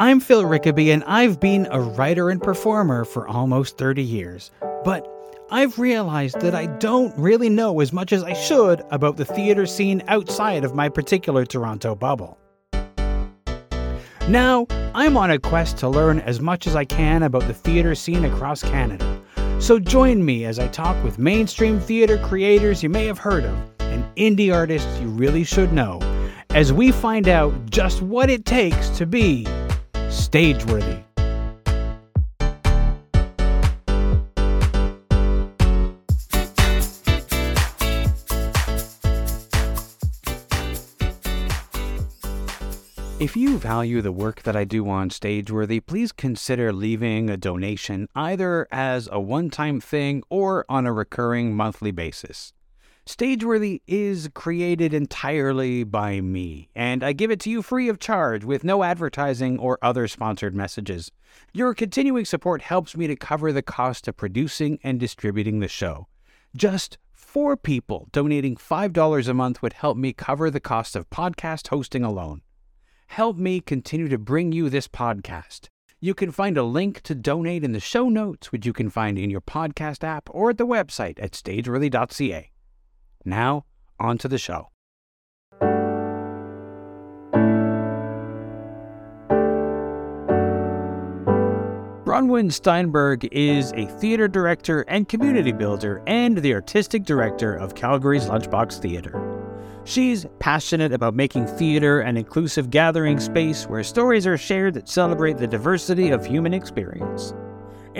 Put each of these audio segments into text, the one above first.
I'm Phil Rickaby, and I've been a writer and performer for almost 30 years. But I've realized that I don't really know as much as I should about the theater scene outside of my particular Toronto bubble. Now, I'm on a quest to learn as much as I can about the theater scene across Canada. So join me as I talk with mainstream theater creators you may have heard of and indie artists you really should know as we find out just what it takes to be Stageworthy. If you value the work that I do on Stageworthy, please consider leaving a donation either as a one time thing or on a recurring monthly basis. Stageworthy is created entirely by me, and I give it to you free of charge with no advertising or other sponsored messages. Your continuing support helps me to cover the cost of producing and distributing the show. Just four people donating $5 a month would help me cover the cost of podcast hosting alone. Help me continue to bring you this podcast. You can find a link to donate in the show notes, which you can find in your podcast app or at the website at stageworthy.ca. Now, on to the show. Bronwyn Steinberg is a theater director and community builder and the artistic director of Calgary's Lunchbox Theater. She's passionate about making theater an inclusive gathering space where stories are shared that celebrate the diversity of human experience.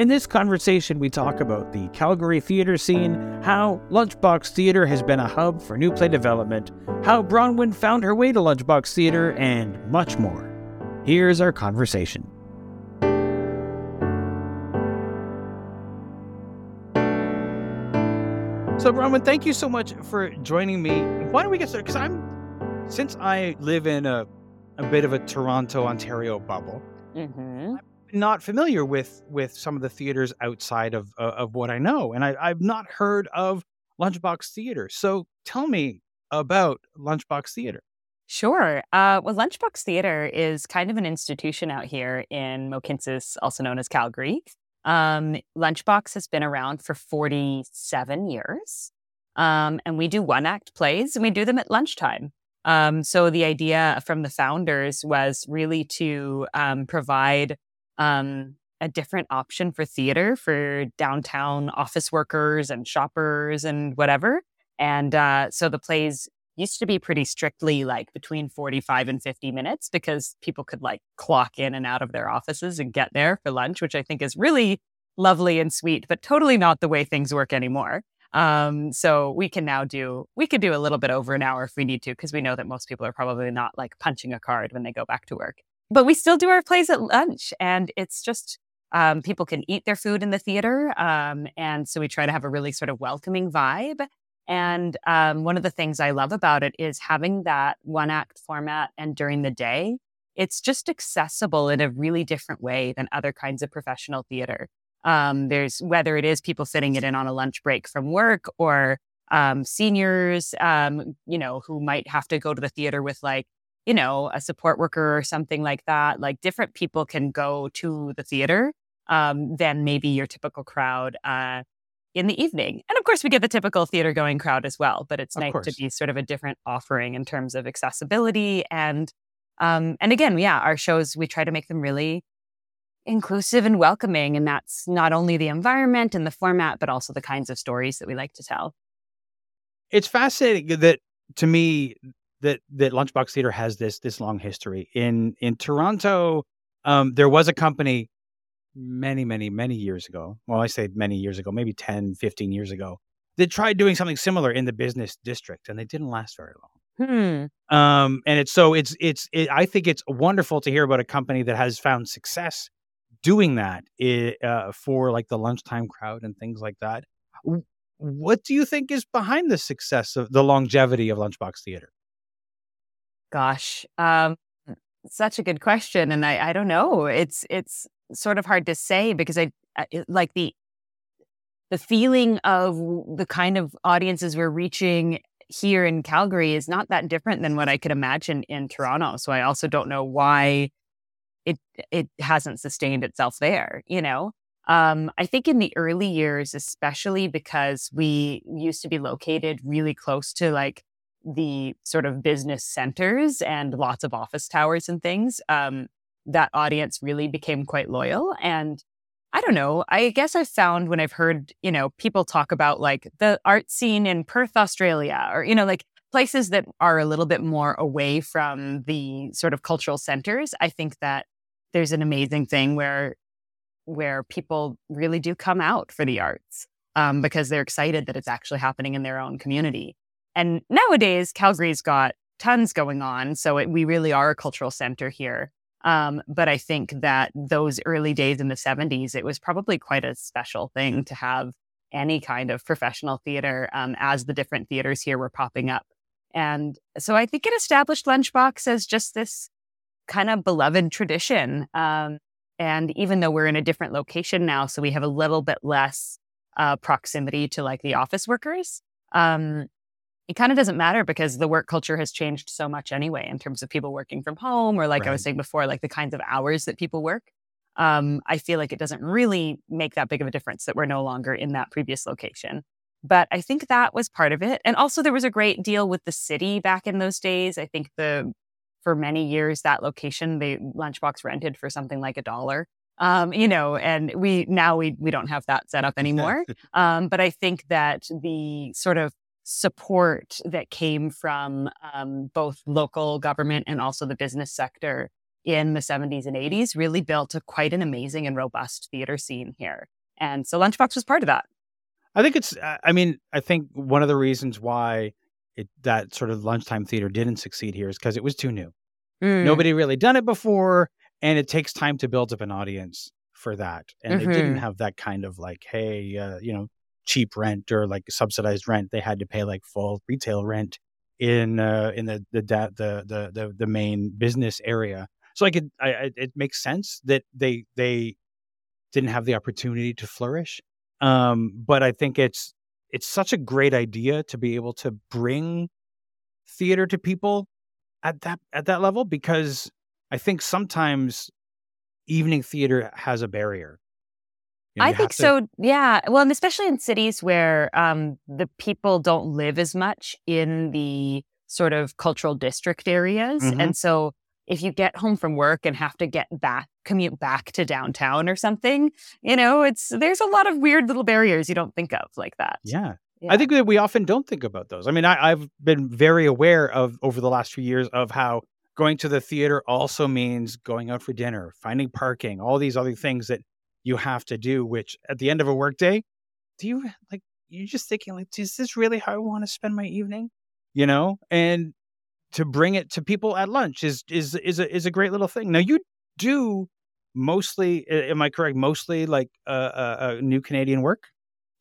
In this conversation, we talk about the Calgary theater scene, how Lunchbox Theater has been a hub for new play development, how Bronwyn found her way to Lunchbox Theater, and much more. Here's our conversation. So, Bronwyn, thank you so much for joining me. Why don't we get started? Because I'm, since I live in a, a bit of a Toronto, Ontario bubble, Mm-hmm. Not familiar with with some of the theaters outside of uh, of what I know, and I, I've not heard of Lunchbox Theater. So tell me about Lunchbox Theater. Sure. Uh, well, Lunchbox Theater is kind of an institution out here in Mohkinstsis, also known as Calgary. Um, Lunchbox has been around for 47 years. Um, and we do one act plays and we do them at lunchtime. Um, so the idea from the founders was really to um, provide um, a different option for theater for downtown office workers and shoppers and whatever. And uh, so the plays used to be pretty strictly like between 45 and 50 minutes because people could like clock in and out of their offices and get there for lunch, which I think is really lovely and sweet, but totally not the way things work anymore. Um, so we can now do, we could do a little bit over an hour if we need to, because we know that most people are probably not like punching a card when they go back to work. But we still do our plays at lunch and it's just, um, people can eat their food in the theater. Um, and so we try to have a really sort of welcoming vibe. And um, one of the things I love about it is having that one act format and during the day, it's just accessible in a really different way than other kinds of professional theater. Um, there's whether it is people fitting it in on a lunch break from work or um, seniors, um, you know, who might have to go to the theater with like, you know, a support worker or something like that. Like different people can go to the theater um, than maybe your typical crowd uh, in the evening. And of course, we get the typical theater going crowd as well, but it's Of nice to be sort of a different offering in terms of accessibility and um, and again, yeah, our shows we try to make them really inclusive and welcoming, and that's not only the environment and the format, but also the kinds of stories that we like to tell. It's fascinating that to me that that Lunchbox Theater has this this long history in in Toronto. Um, there was a company many many many years ago. Well, I say many years ago, maybe 10, 15 years ago. That tried doing something similar in the business district, and they didn't last very long. Hmm. Um, and it's so it's it's it, I think it's wonderful to hear about a company that has found success doing that i- uh, for like the lunchtime crowd and things like that. What do you think is behind the success of the longevity of Lunchbox Theater? Gosh, um, such a good question, and I, I don't know. It's it's sort of hard to say because I, I like the the feeling of the kind of audiences we're reaching here in Calgary is not that different than what I could imagine in Toronto. So I also don't know why it it hasn't sustained itself there, you know. Um, I think in the early years, especially because we used to be located really close to like the sort of business centers and lots of office towers and things, um, that audience really became quite loyal. And I don't know, I guess I've found when I've heard, you know, people talk about like the art scene in Perth, Australia, or, you know, like places that are a little bit more away from the sort of cultural centers, I think that there's an amazing thing where where people really do come out for the arts um, because they're excited that it's actually happening in their own community. And nowadays, Calgary's got tons going on, so it, we really are a cultural center here. Um, but I think that those early days in the 70s, it was probably quite a special thing to have any kind of professional theater um, as the different theaters here were popping up. And so I think it established Lunchbox as just this kind of beloved tradition. Um, and even though we're in a different location now, so we have a little bit less uh, proximity to like the office workers, um, it kind of doesn't matter because the work culture has changed so much anyway in terms of people working from home or like right. I was saying before, like the kinds of hours that people work. Um, I feel like it doesn't really make that big of a difference that we're no longer in that previous location. But I think that was part of it. And also there was a great deal with the city back in those days. I think the for many years that location the lunchbox rented for something like a dollar um, you know and we now we we don't have that set up anymore um, but i think that the sort of support that came from um, both local government and also the business sector in the 70s and 80s really built a quite an amazing and robust theater scene here and so lunchbox was part of that i think it's i mean i think one of the reasons why it, that sort of lunchtime theater didn't succeed here is because it was too new. Mm. Nobody really done it before, and it takes time to build up an audience for that. And mm-hmm. they didn't mm-hmm. have that kind of like, hey, uh, you know, cheap rent or like subsidized rent. They had to pay like full retail rent in uh, in the the, the the the the main business area. So like it I, it makes sense that they they didn't have the opportunity to flourish. Um, but I think it's it's such a great idea to be able to bring theater to people at that at that level because I think sometimes evening theater has a barrier. You know, I think to... so. Yeah. Well, and especially in cities where um, the people don't live as much in the sort of cultural district areas, mm-hmm. and so if you get home from work and have to get back commute back to downtown or something you know it's there's a lot of weird little barriers you don't think of like that yeah, yeah. i think that we often don't think about those i mean I, i've been very aware of over the last few years of how going to the theater also means going out for dinner finding parking all these other things that you have to do which at the end of a workday do you like you're just thinking like is this really how i want to spend my evening you know and to bring it to people at lunch is is is a is a great little thing. Now you do mostly, am I correct? Mostly like a uh, uh, new Canadian work.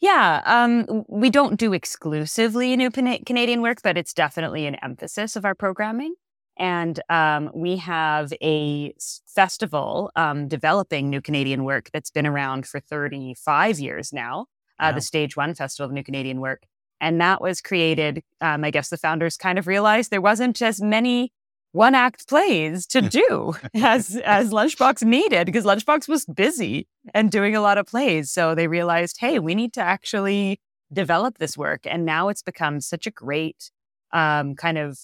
Yeah, um, we don't do exclusively new Canadian work, but it's definitely an emphasis of our programming. And um, we have a festival um, developing new Canadian work that's been around for 35 years now, uh, wow. the Stage One Festival of New Canadian Work. And that was created, um, I guess the founders kind of realized there wasn't as many one act plays to do as as Lunchbox needed because Lunchbox was busy and doing a lot of plays. So they realized, hey, we need to actually develop this work. And now it's become such a great um, kind of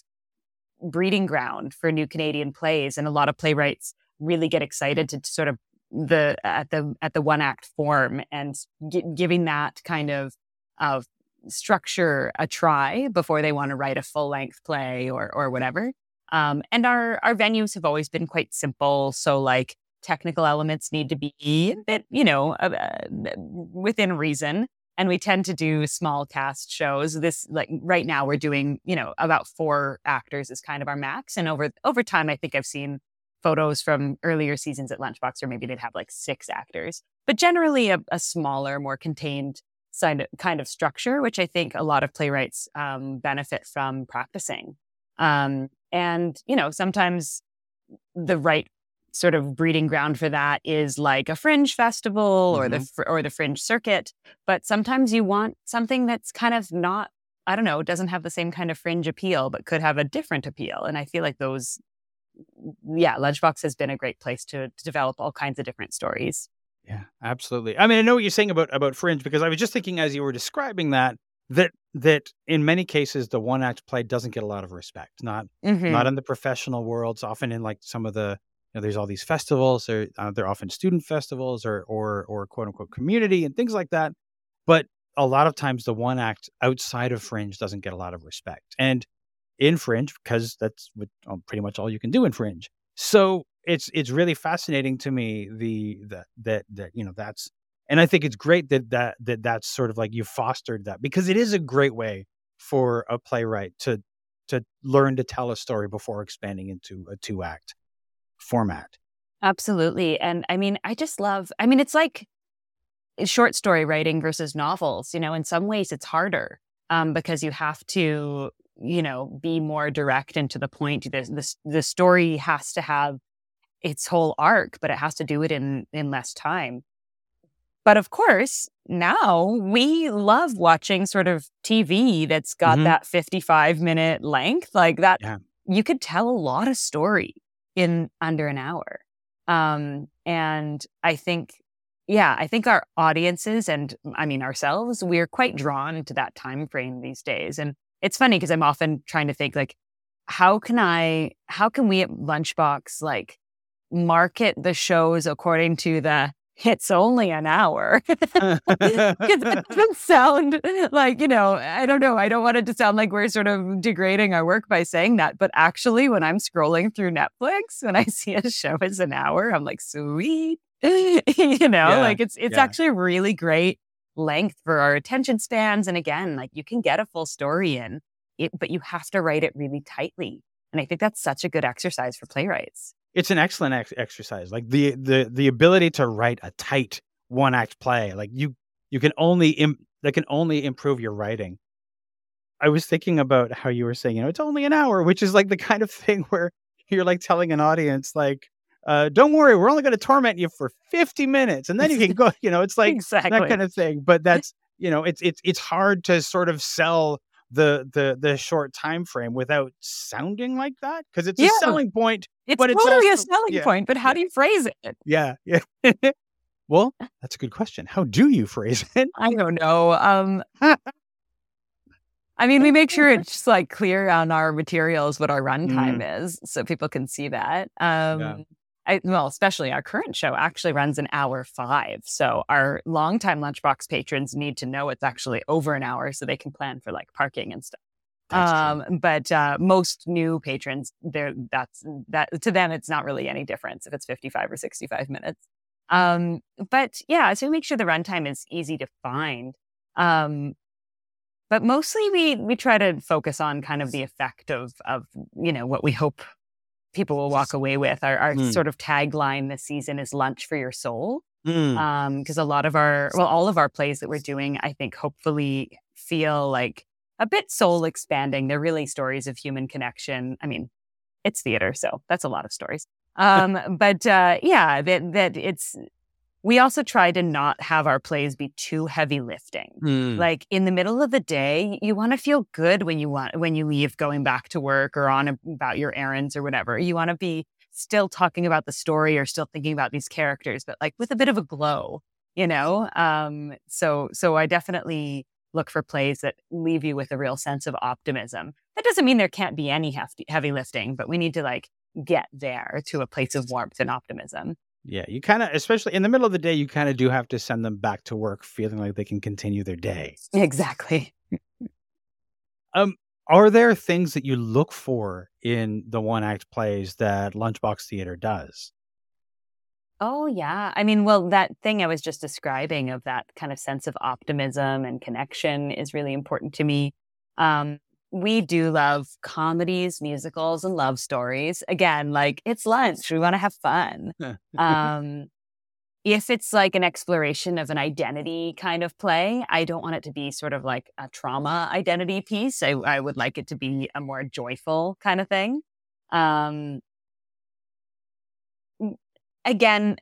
breeding ground for new Canadian plays. And a lot of playwrights really get excited to sort of the at the at the one act form and giving that kind of of structure a try before they want to write a full length play or or whatever. Um, and our our venues have always been quite simple. So like technical elements need to be a bit, you know, uh, within reason. And we tend to do small cast shows. This like right now we're doing, you know, about four actors is kind of our max. And over over time, I think I've seen photos from earlier seasons at Lunchbox, or maybe they'd have like six actors. But generally, a, a smaller, more contained kind of structure, which I think a lot of playwrights um, benefit from practicing. Um, and, you know, sometimes the right sort of breeding ground for that is like a fringe festival mm-hmm. or the mm-hmm. or the fringe circuit but sometimes you want something that's kind of not i don't know doesn't have the same kind of fringe appeal but could have a different appeal and i feel like those yeah, Lunchbox has been a great place to, to develop all kinds of different stories. Yeah, absolutely. I mean, I know what you're saying about about Fringe because I was just thinking as you were describing that that that in many cases the one act play doesn't get a lot of respect. Not mm-hmm. not in the professional worlds. Often in like some of the know, there's all these festivals. They're uh, they're often student festivals or or or quote unquote community and things like that. But a lot of times the one act outside of Fringe doesn't get a lot of respect. And in Fringe, because that's what, um, pretty much all you can do in Fringe. So it's it's really fascinating to me the that that that you know that's and I think it's great that that that that's sort of like you fostered that because it is a great way for a playwright to to learn to tell a story before expanding into a two act format. Absolutely. And I mean, I just love I mean, it's like short story writing versus novels. You know, in some ways it's harder um, because you have to, you know, be more direct and to the point. The, the, the story has to have its whole arc, but it has to do it in in less time. But of course, now we love watching sort of TV that's got mm-hmm. that 55 minute length. Like that, yeah. you could tell a lot of story in under an hour. Um, and I think yeah, I think our audiences and I mean ourselves, we're quite drawn to that time frame these days. And it's funny because I'm often trying to think like, how can I, how can we at Lunchbox like market the shows according to the it's only an hour. Because it doesn't sound like, you know, I don't know. I don't want it to sound like we're sort of degrading our work by saying that. But actually, when I'm scrolling through Netflix, when I see a show is an hour, I'm like, sweet. you know, yeah, like it's it's yeah. actually a really great length for our attention spans. And again, like you can get a full story in, it, but you have to write it really tightly. And I think that's such a good exercise for playwrights. It's an excellent ex- exercise. Like the the the ability to write a tight one act play. Like you you can only Im- that can only improve your writing. I was thinking about how you were saying, you know, it's only an hour, which is like the kind of thing where you're like telling an audience, like, uh, don't worry, we're only going to torment you for 50 minutes and then you can go, you know, it's like exactly. that kind of thing. But that's, you know, it's, it's, it's hard to sort of sell the, the, the short time frame without sounding like that. Cause it's yeah. a selling point. It's but totally it's also, a selling yeah. point, but how do you phrase it? Yeah. Yeah. well, that's a good question. How do you phrase it? I don't know. Um, I mean, we make sure it's like clear on our materials what our runtime mm. is so people can see that. Um, yeah. I, well, especially our current show actually runs an hour five. So our longtime lunchbox patrons need to know it's actually over an hour so they can plan for like parking and stuff. Um, but uh, most new patrons, there that's that to them it's not really any difference if it's 55 or 65 minutes. Um, but yeah, so we make sure the runtime is easy to find. Um, but mostly we we try to focus on kind of the effect of of you know what we hope people will walk away with. Our, our mm. sort of tagline this season is lunch for your soul. Because mm. um, a lot of our, well, all of our plays that we're doing, I think hopefully feel like a bit soul expanding. They're really stories of human connection. I mean, it's theater, so that's a lot of stories. Um, but uh, yeah, that that it's we also try to not have our plays be too heavy lifting. Mm. Like in the middle of the day, you want to feel good when you want when you leave going back to work or on about your errands or whatever. You want to be still talking about the story or still thinking about these characters, but like with a bit of a glow, you know? Um, so so I definitely look for plays that leave you with a real sense of optimism. That doesn't mean there can't be any hefty, heavy lifting, but we need to like get there to a place of warmth and optimism. Yeah, you kind of, especially in the middle of the day, you kind of do have to send them back to work feeling like they can continue their day. Exactly. um, are there things that you look for in the one act plays that Lunchbox Theater does? Oh, yeah. I mean, well, that thing I was just describing of that kind of sense of optimism and connection is really important to me. Um, we do love comedies, musicals, and love stories. Again, like it's lunch. We want to have fun. um, if it's like an exploration of an identity kind of play, I don't want it to be sort of like a trauma identity piece. I, I would like it to be a more joyful kind of thing. Um, again,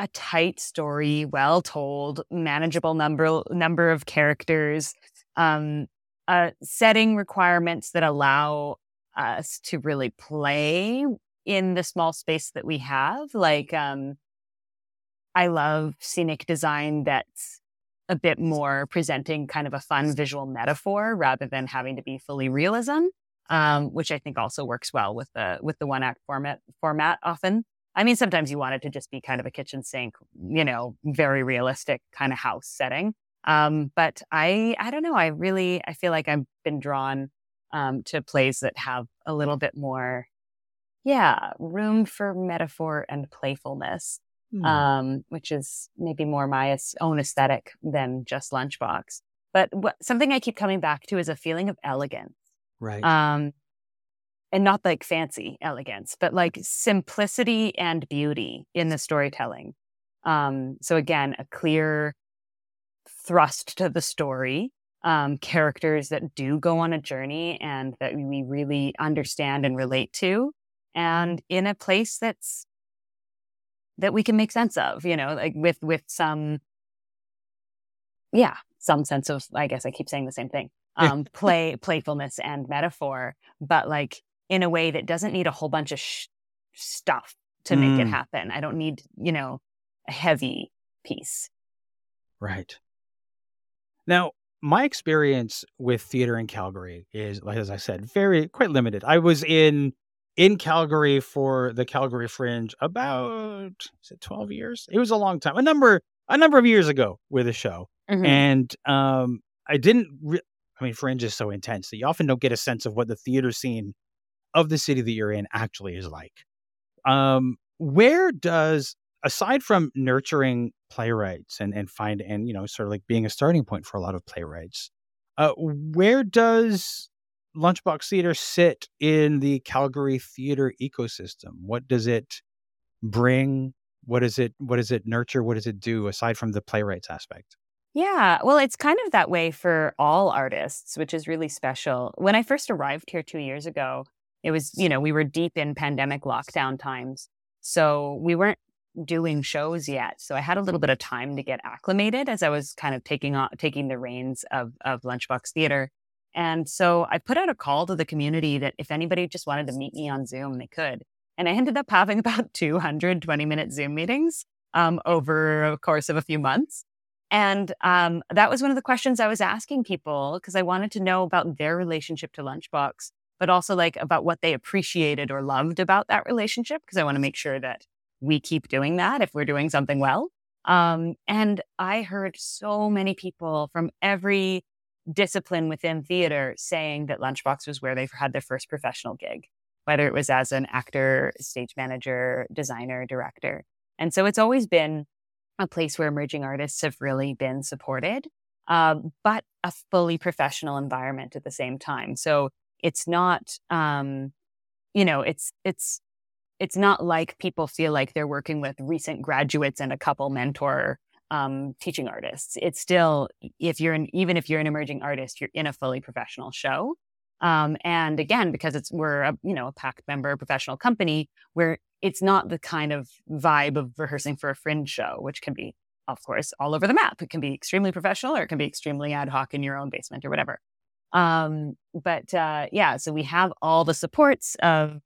a tight story, well told, manageable number number of characters. Um, uh, setting requirements that allow us to really play in the small space that we have. Like, um, I love scenic design that's a bit more presenting kind of a fun visual metaphor rather than having to be fully realism, um, which I think also works well with the with the one act format format often. I mean, sometimes you want it to just be kind of a kitchen sink, you know, very realistic kind of house setting. Um, but I, I don't know. I really, I feel like I've been drawn um, to plays that have a little bit more, yeah, room for metaphor and playfulness, mm. um, which is maybe more my own aesthetic than just Lunchbox. But what, something I keep coming back to is a feeling of elegance. Right. Um, and not like fancy elegance, but like simplicity and beauty in the storytelling. Um, so again, a clear thrust to the story, um, characters that do go on a journey and that we really understand and relate to, and in a place that's that we can make sense of, you know, like with with some, yeah, some sense of. I guess I keep saying the same thing. Um, play, playfulness, and metaphor, but like in a way that doesn't need a whole bunch of sh- stuff to make it mm. happen. I don't need, you know, a heavy piece. Right. Now, my experience with theater in Calgary is, as I said, very quite limited. I was in in Calgary for the Calgary Fringe about is it 12 years? It was a long time. A number a number of years ago with a show. Mm-hmm. And um I didn't re- I mean Fringe is so intense that you often don't get a sense of what the theater scene of the city that you're in actually is like. Um, where does aside from nurturing playwrights and and find and you know sort of like being a starting point for a lot of playwrights, uh, where does Lunchbox Theater sit in the Calgary theater ecosystem? What does it bring? What does it what does it nurture? What does it do aside from the playwrights aspect? Yeah, well, it's kind of that way for all artists, which is really special. When I first arrived here two years ago, it was, you know, we were deep in pandemic lockdown times. So we weren't doing shows yet. So I had a little bit of time to get acclimated as I was kind of taking on taking the reins of of Lunchbox Theater. And so I put out a call to the community that if anybody just wanted to meet me on Zoom, they could. And I ended up having about 220 minute Zoom meetings um, over a course of a few months. And um, that was one of the questions I was asking people because I wanted to know about their relationship to Lunchbox but also like about what they appreciated or loved about that relationship because I want to make sure that we keep doing that if we're doing something well. Um, and I heard so many people from every discipline within theater saying that Lunchbox was where they had their first professional gig, whether it was as an actor, stage manager, designer, director. And so it's always been a place where emerging artists have really been supported, uh, but a fully professional environment at the same time. So it's not um, you know it's it's it's not like people feel like they're working with recent graduates and a couple mentor um, teaching artists. It's still if you're an even if you're an emerging artist you're in a fully professional show. Um, and again because it's we're a you know a PACT member professional company where it's not the kind of vibe of rehearsing for a fringe show which can be of course all over the map. It can be extremely professional or it can be extremely ad hoc in your own basement or whatever. Um, but uh, yeah, so we have all the supports of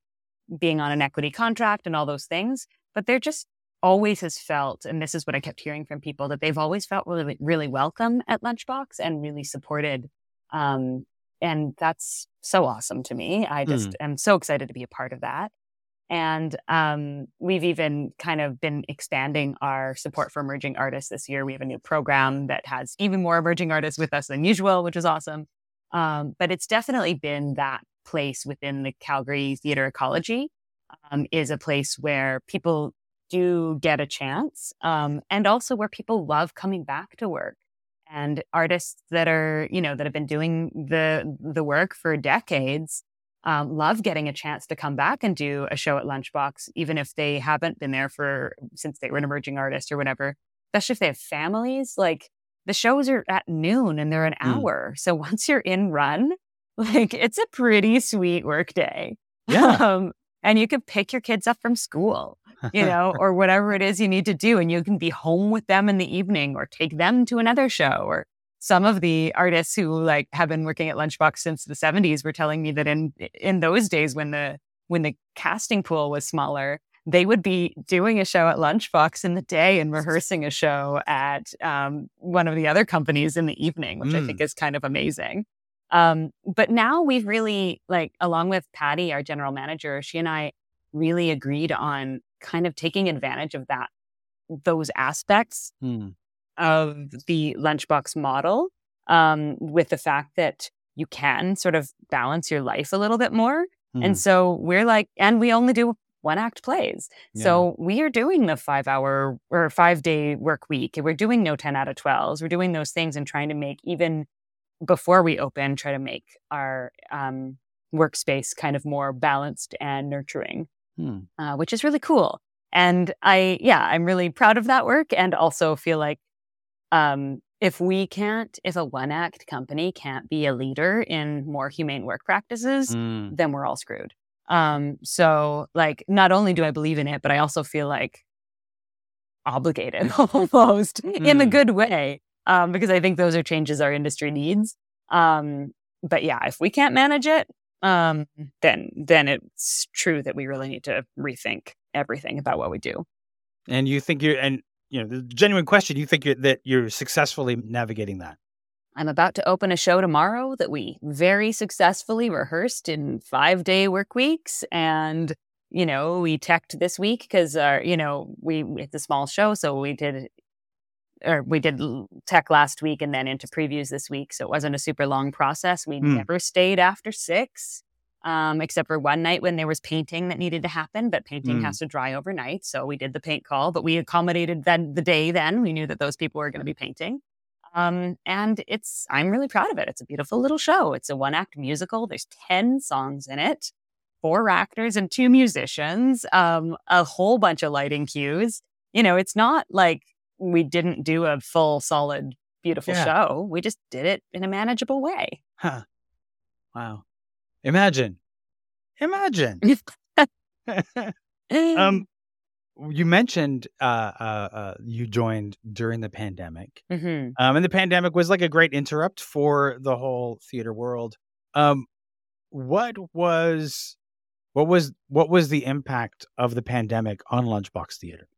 being on an equity contract and all those things, but they're just always has felt, and this is what I kept hearing from people, that they've always felt really, really welcome at Lunchbox and really supported. Um, and that's so awesome to me. I just mm. am so excited to be a part of that. And um, we've even kind of been expanding our support for emerging artists this year. We have a new program that has even more emerging artists with us than usual, which is awesome. Um, but it's definitely been that place within the Calgary theater ecology um, is a place where people do get a chance um, and also where people love coming back to work and artists that are you know that have been doing the the work for decades um, love getting a chance to come back and do a show at lunchbox even if they haven't been there for since they were an emerging artist or whatever especially if they have families like the shows are at noon and they're an mm. hour. So once you're in run, like it's a pretty sweet work day. Yeah. Um, and you can pick your kids up from school, you know, or whatever it is you need to do. And you can be home with them in the evening or take them to another show. Or some of the artists who like have been working at Lunchbox since the 70s were telling me that in in those days when the when the casting pool was smaller, they would be doing a show at Lunchbox in the day and rehearsing a show at um, one of the other companies in the evening, which mm. I think is kind of amazing. Um, but now we've really, like, along with Patty, our general manager, she and I really agreed on kind of taking advantage of that, those aspects mm. of the Lunchbox model um, with the fact that you can sort of balance your life a little bit more. Mm. And so we're like, and we only do one act plays. Yeah. So we are doing the five hour or five day work week. We're doing no 10 out of 12s. We're doing those things and trying to make even before we open, try to make our um, workspace kind of more balanced and nurturing, hmm. uh, which is really cool. And I, yeah, I'm really proud of that work and also feel like um, if we can't, if a one act company can't be a leader in more humane work practices, mm. then we're all screwed. Um, so like not only do I believe in it, but I also feel like obligated almost mm. in a good way. Um, because I think those are changes our industry needs. Um, but yeah, if we can't manage it, um, then then it's true that we really need to rethink everything about what we do. And you think you're, and you know, the genuine question, you think you're, that you're successfully navigating that? I'm about to open a show tomorrow that we very successfully rehearsed in five day work weeks. And, you know, we teched this week because you know, we, it's a small show. So we did, or we did tech last week and then into previews this week. So it wasn't a super long process. We mm. never stayed after six. Um, except for one night when there was painting that needed to happen, but painting mm. has to dry overnight. So we did the paint call, but we accommodated then the day then. We knew that those people were going to be painting. Um, and it's, I'm really proud of it. It's a beautiful little show. It's a one act musical. There's 10 songs in it, four actors and two musicians, um, a whole bunch of lighting cues. You know, it's not like we didn't do a full, solid, beautiful yeah. show. We just did it in a manageable way. Huh. Wow. Imagine. Imagine. um, you mentioned uh, uh, uh, you joined during the pandemic, mm-hmm. um, and the pandemic was like a great interrupt for the whole theater world. Um, what was what was what was the impact of the pandemic on Lunchbox Theater?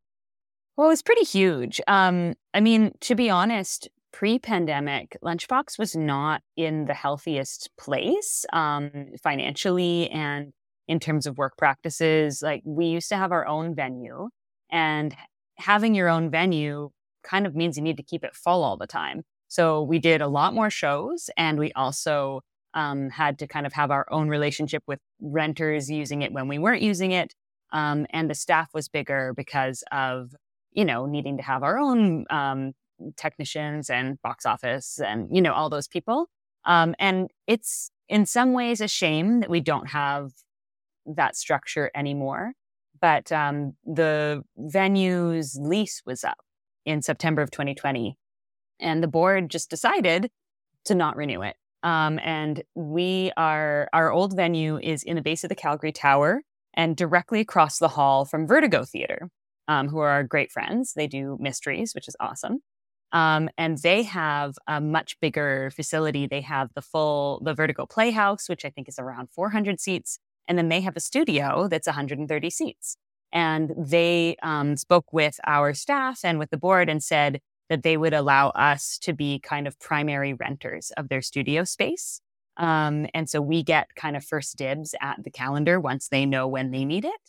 Well, it was pretty huge. Um, I mean, to be honest, pre-pandemic, Lunchbox was not in the healthiest place um, financially and in terms of work practices. Like we used to have our own venue and having your own venue kind of means you need to keep it full all the time. So we did a lot more shows and we also um, had to kind of have our own relationship with renters using it when we weren't using it. Um, and the staff was bigger because of, you know, needing to have our own um, technicians and box office and, you know, all those people. Um, and it's in some ways a shame that we don't have that structure anymore. But um, the venue's lease was up in September of 2020, and the board just decided to not renew it. Um, and we are our old venue is in the base of the Calgary Tower and directly across the hall from Vertigo Theater, um, who are our great friends. They do mysteries, which is awesome. Um, and they have a much bigger facility. They have the full the Vertigo Playhouse, which I think is around 400 seats. And then they have a studio that's 130 seats. And they um, spoke with our staff and with the board and said that they would allow us to be kind of primary renters of their studio space. Um, and so we get kind of first dibs at the calendar once they know when they need it.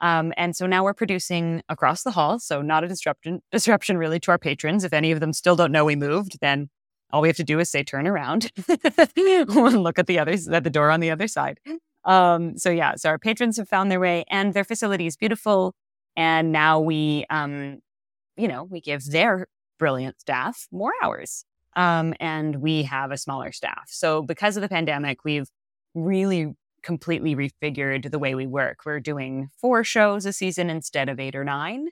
Um, and so now we're producing across the hall. So not a disruption, disruption really to our patrons. If any of them still don't know we moved, then all we have to do is say turn around, and look at the others at the door on the other side. Um, so yeah, so our patrons have found their way, and their facility is beautiful. And now we, um, you know, we give their brilliant staff more hours, um, and we have a smaller staff. So because of the pandemic, we've really completely refigured the way we work. We're doing four shows a season instead of eight or nine.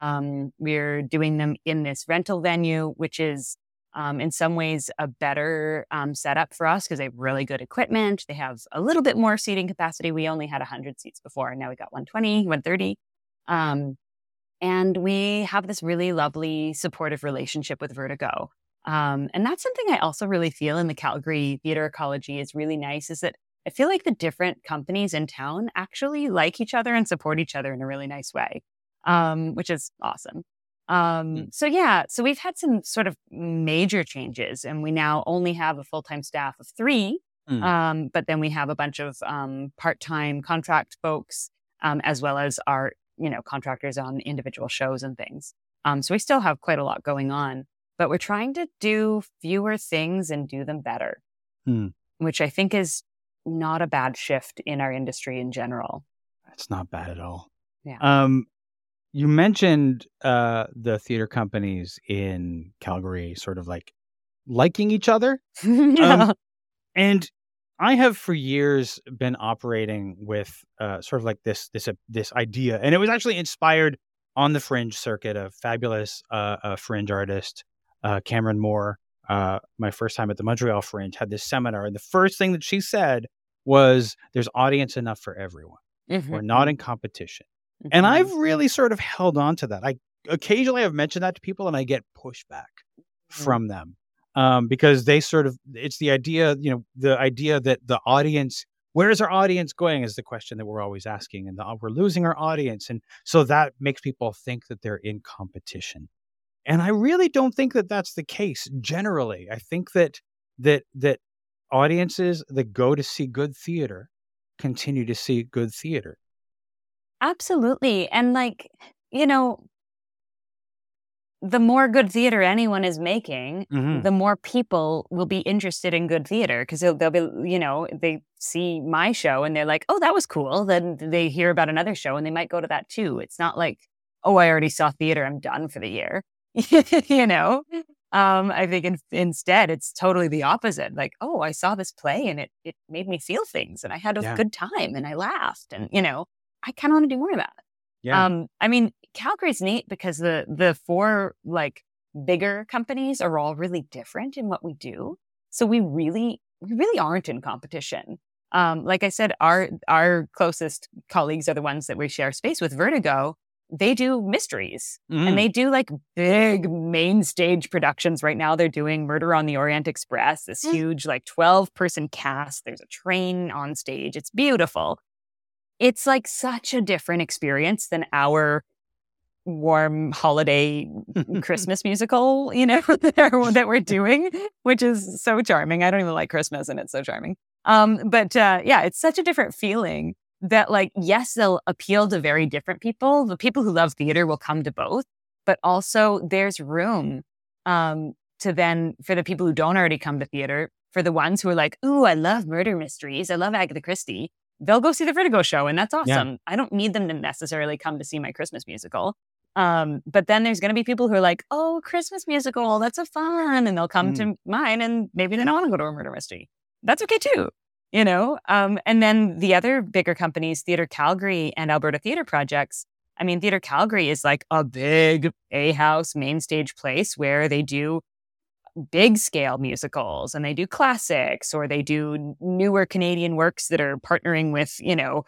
Um, we're doing them in this rental venue, which is um, in some ways a better um, setup for us because they have really good equipment. They have a little bit more seating capacity. We only had 100 seats before, and now we got 120, 130. Um, and we have this really lovely, supportive relationship with Vertigo. Um, and that's something I also really feel in the Calgary theater ecology is really nice is that I feel like the different companies in town actually like each other and support each other in a really nice way, um, which is awesome. Um, mm. So yeah, so we've had some sort of major changes, and we now only have a full time staff of three. Mm. Um, but then we have a bunch of um, part time contract folks, um, as well as our you know contractors on individual shows and things. Um, so we still have quite a lot going on, but we're trying to do fewer things and do them better, mm. which I think is not a bad shift in our industry in general. It's not bad at all. Yeah. Um, you mentioned uh, the theater companies in Calgary sort of like liking each other. yeah. Um, and I have for years been operating with uh, sort of like this this uh, this idea, and it was actually inspired on the fringe circuit. A fabulous uh, fringe artist, uh, Cameron Moore, uh, my first time at the Montreal Fringe, had this seminar, and the first thing that she said was, "There's audience enough for everyone. Mm-hmm. We're not in competition." Mm-hmm. And I've really sort of held on to that. I occasionally have mentioned that to people and I get pushback mm-hmm. from them. Um, because they sort of it's the idea, you know, the idea that the audience where is our audience going is the question that we're always asking and the, we're losing our audience and so that makes people think that they're in competition and i really don't think that that's the case generally i think that that that audiences that go to see good theater continue to see good theater Absolutely. And like, you know, the more good theater anyone is making, mm-hmm. the more people will be interested in good theater because they'll, they'll, be, you know, they see my show and they're like, oh, that was cool. Then they hear about another show and they might go to that too. It's not like, oh, I already saw theater. I'm done for the year. you know, um, I think in, instead it's totally the opposite. Like, oh, I saw this play and it, it made me feel things and I had a yeah. good time and I laughed and, you know, I kind of want to do more of that. Yeah. Um, I mean, Calgary's neat because the the four like bigger companies are all really different in what we do. So we really we really aren't in competition. Um, like I said, our our closest colleagues are the ones that we share space with. Vertigo, they do mysteries mm. and they do like big main stage productions. Right now, they're doing Murder on the Orient Express, this mm. huge like twelve person cast. There's a train on stage. It's beautiful it's like such a different experience than our warm holiday Christmas musical, you know, that we're doing, which is so charming. I don't even like Christmas and it's so charming. Um, but uh, yeah, it's such a different feeling that like, yes, they'll appeal to very different people. The people who love theater will come to both, but also there's room um, to then, for the people who don't already come to theater, for the ones who are like, ooh, I love murder mysteries. I love Agatha Christie they'll go see the Vertigo show, and that's awesome. Yeah. I don't need them to necessarily come to see my Christmas musical. Um, but then there's going to be people who are like, "Oh, Christmas musical, that's a fun," and they'll come mm. to mine, and maybe they don't want to go to a murder mystery. That's okay too, you know. Um, and then the other bigger companies, Theater Calgary and Alberta Theater Projects. I mean, Theater Calgary is like a big A house main stage place where they do big scale musicals and they do classics or they do newer Canadian works that are partnering with, you know,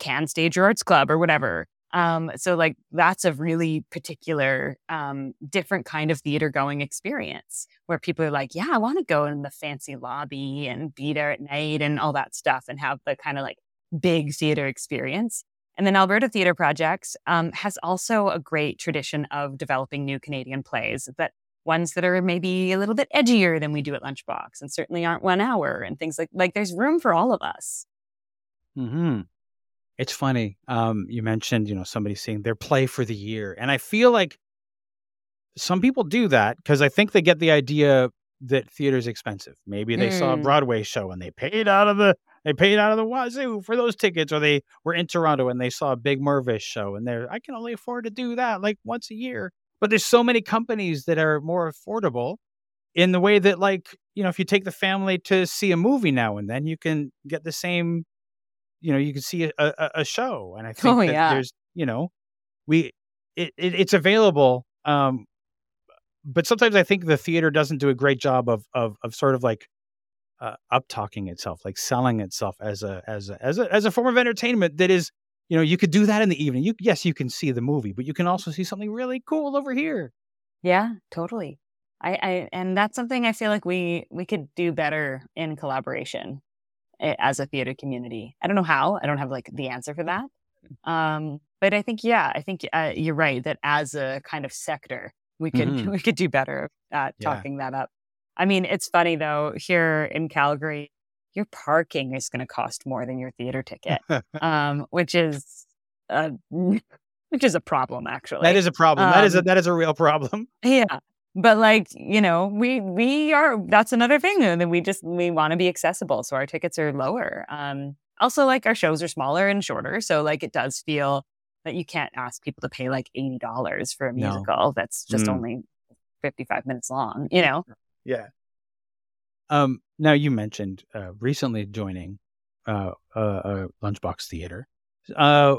CanStage or Arts Club or whatever. Um, so like that's a really particular, um, different kind of theater going experience where people are like, yeah, I want to go in the fancy lobby and be there at night and all that stuff and have the kind of like big theater experience. And then Alberta Theatre Projects um, has also a great tradition of developing new Canadian plays that ones that are maybe a little bit edgier than we do at Lunchbox and certainly aren't one hour and things like like there's room for all of us. Hmm. It's funny. Um, you mentioned you know somebody seeing their play for the year, and I feel like some people do that because I think they get the idea that theater's expensive. Maybe they mm. saw a mm. Broadway show and they paid out of the they paid out of the wazoo for those tickets, or they were in Toronto and they saw a big Mirvish show and they're I can only afford to do that like once a year. But there's so many companies that are more affordable in the way that, like, you know, if you take the family to see a movie now and then, you can get the same, you know, you can see a, a, a show. And I think oh, that yeah. there's, you know, we, it, it, it's available. Um, but sometimes I think the theater doesn't do a great job of, of, of sort of like, uh, up talking itself, like selling itself as a as a as a as a form of entertainment that is you know, you could do that in the evening. You yes, you can see the movie, but you can also see something really cool over here. Yeah, totally. I, I and that's something I feel like we we could do better in collaboration. As a theater community. I don't know how. I don't have like the answer for that. Um, but I think yeah, I think uh, you're right that as a kind of sector, we could Mhm. we could do better at Yeah. talking that up. I mean, it's funny though. Here in Calgary, your parking is going to cost more than your theater ticket, um, which is uh, which is a problem actually. that is a problem. that is a Um, that is a real problem. Yeah. But like, you know, we we are that's another thing uh, that we just we want to be accessible. So our tickets are lower. Um also like our shows are smaller and shorter. So like it does feel that you can't ask people to pay like eighty dollars for a No. musical that's just Mm. only fifty five minutes long, you know? Yeah. Um. Now you mentioned uh, recently joining uh, uh, uh, Lunchbox Theater. Uh,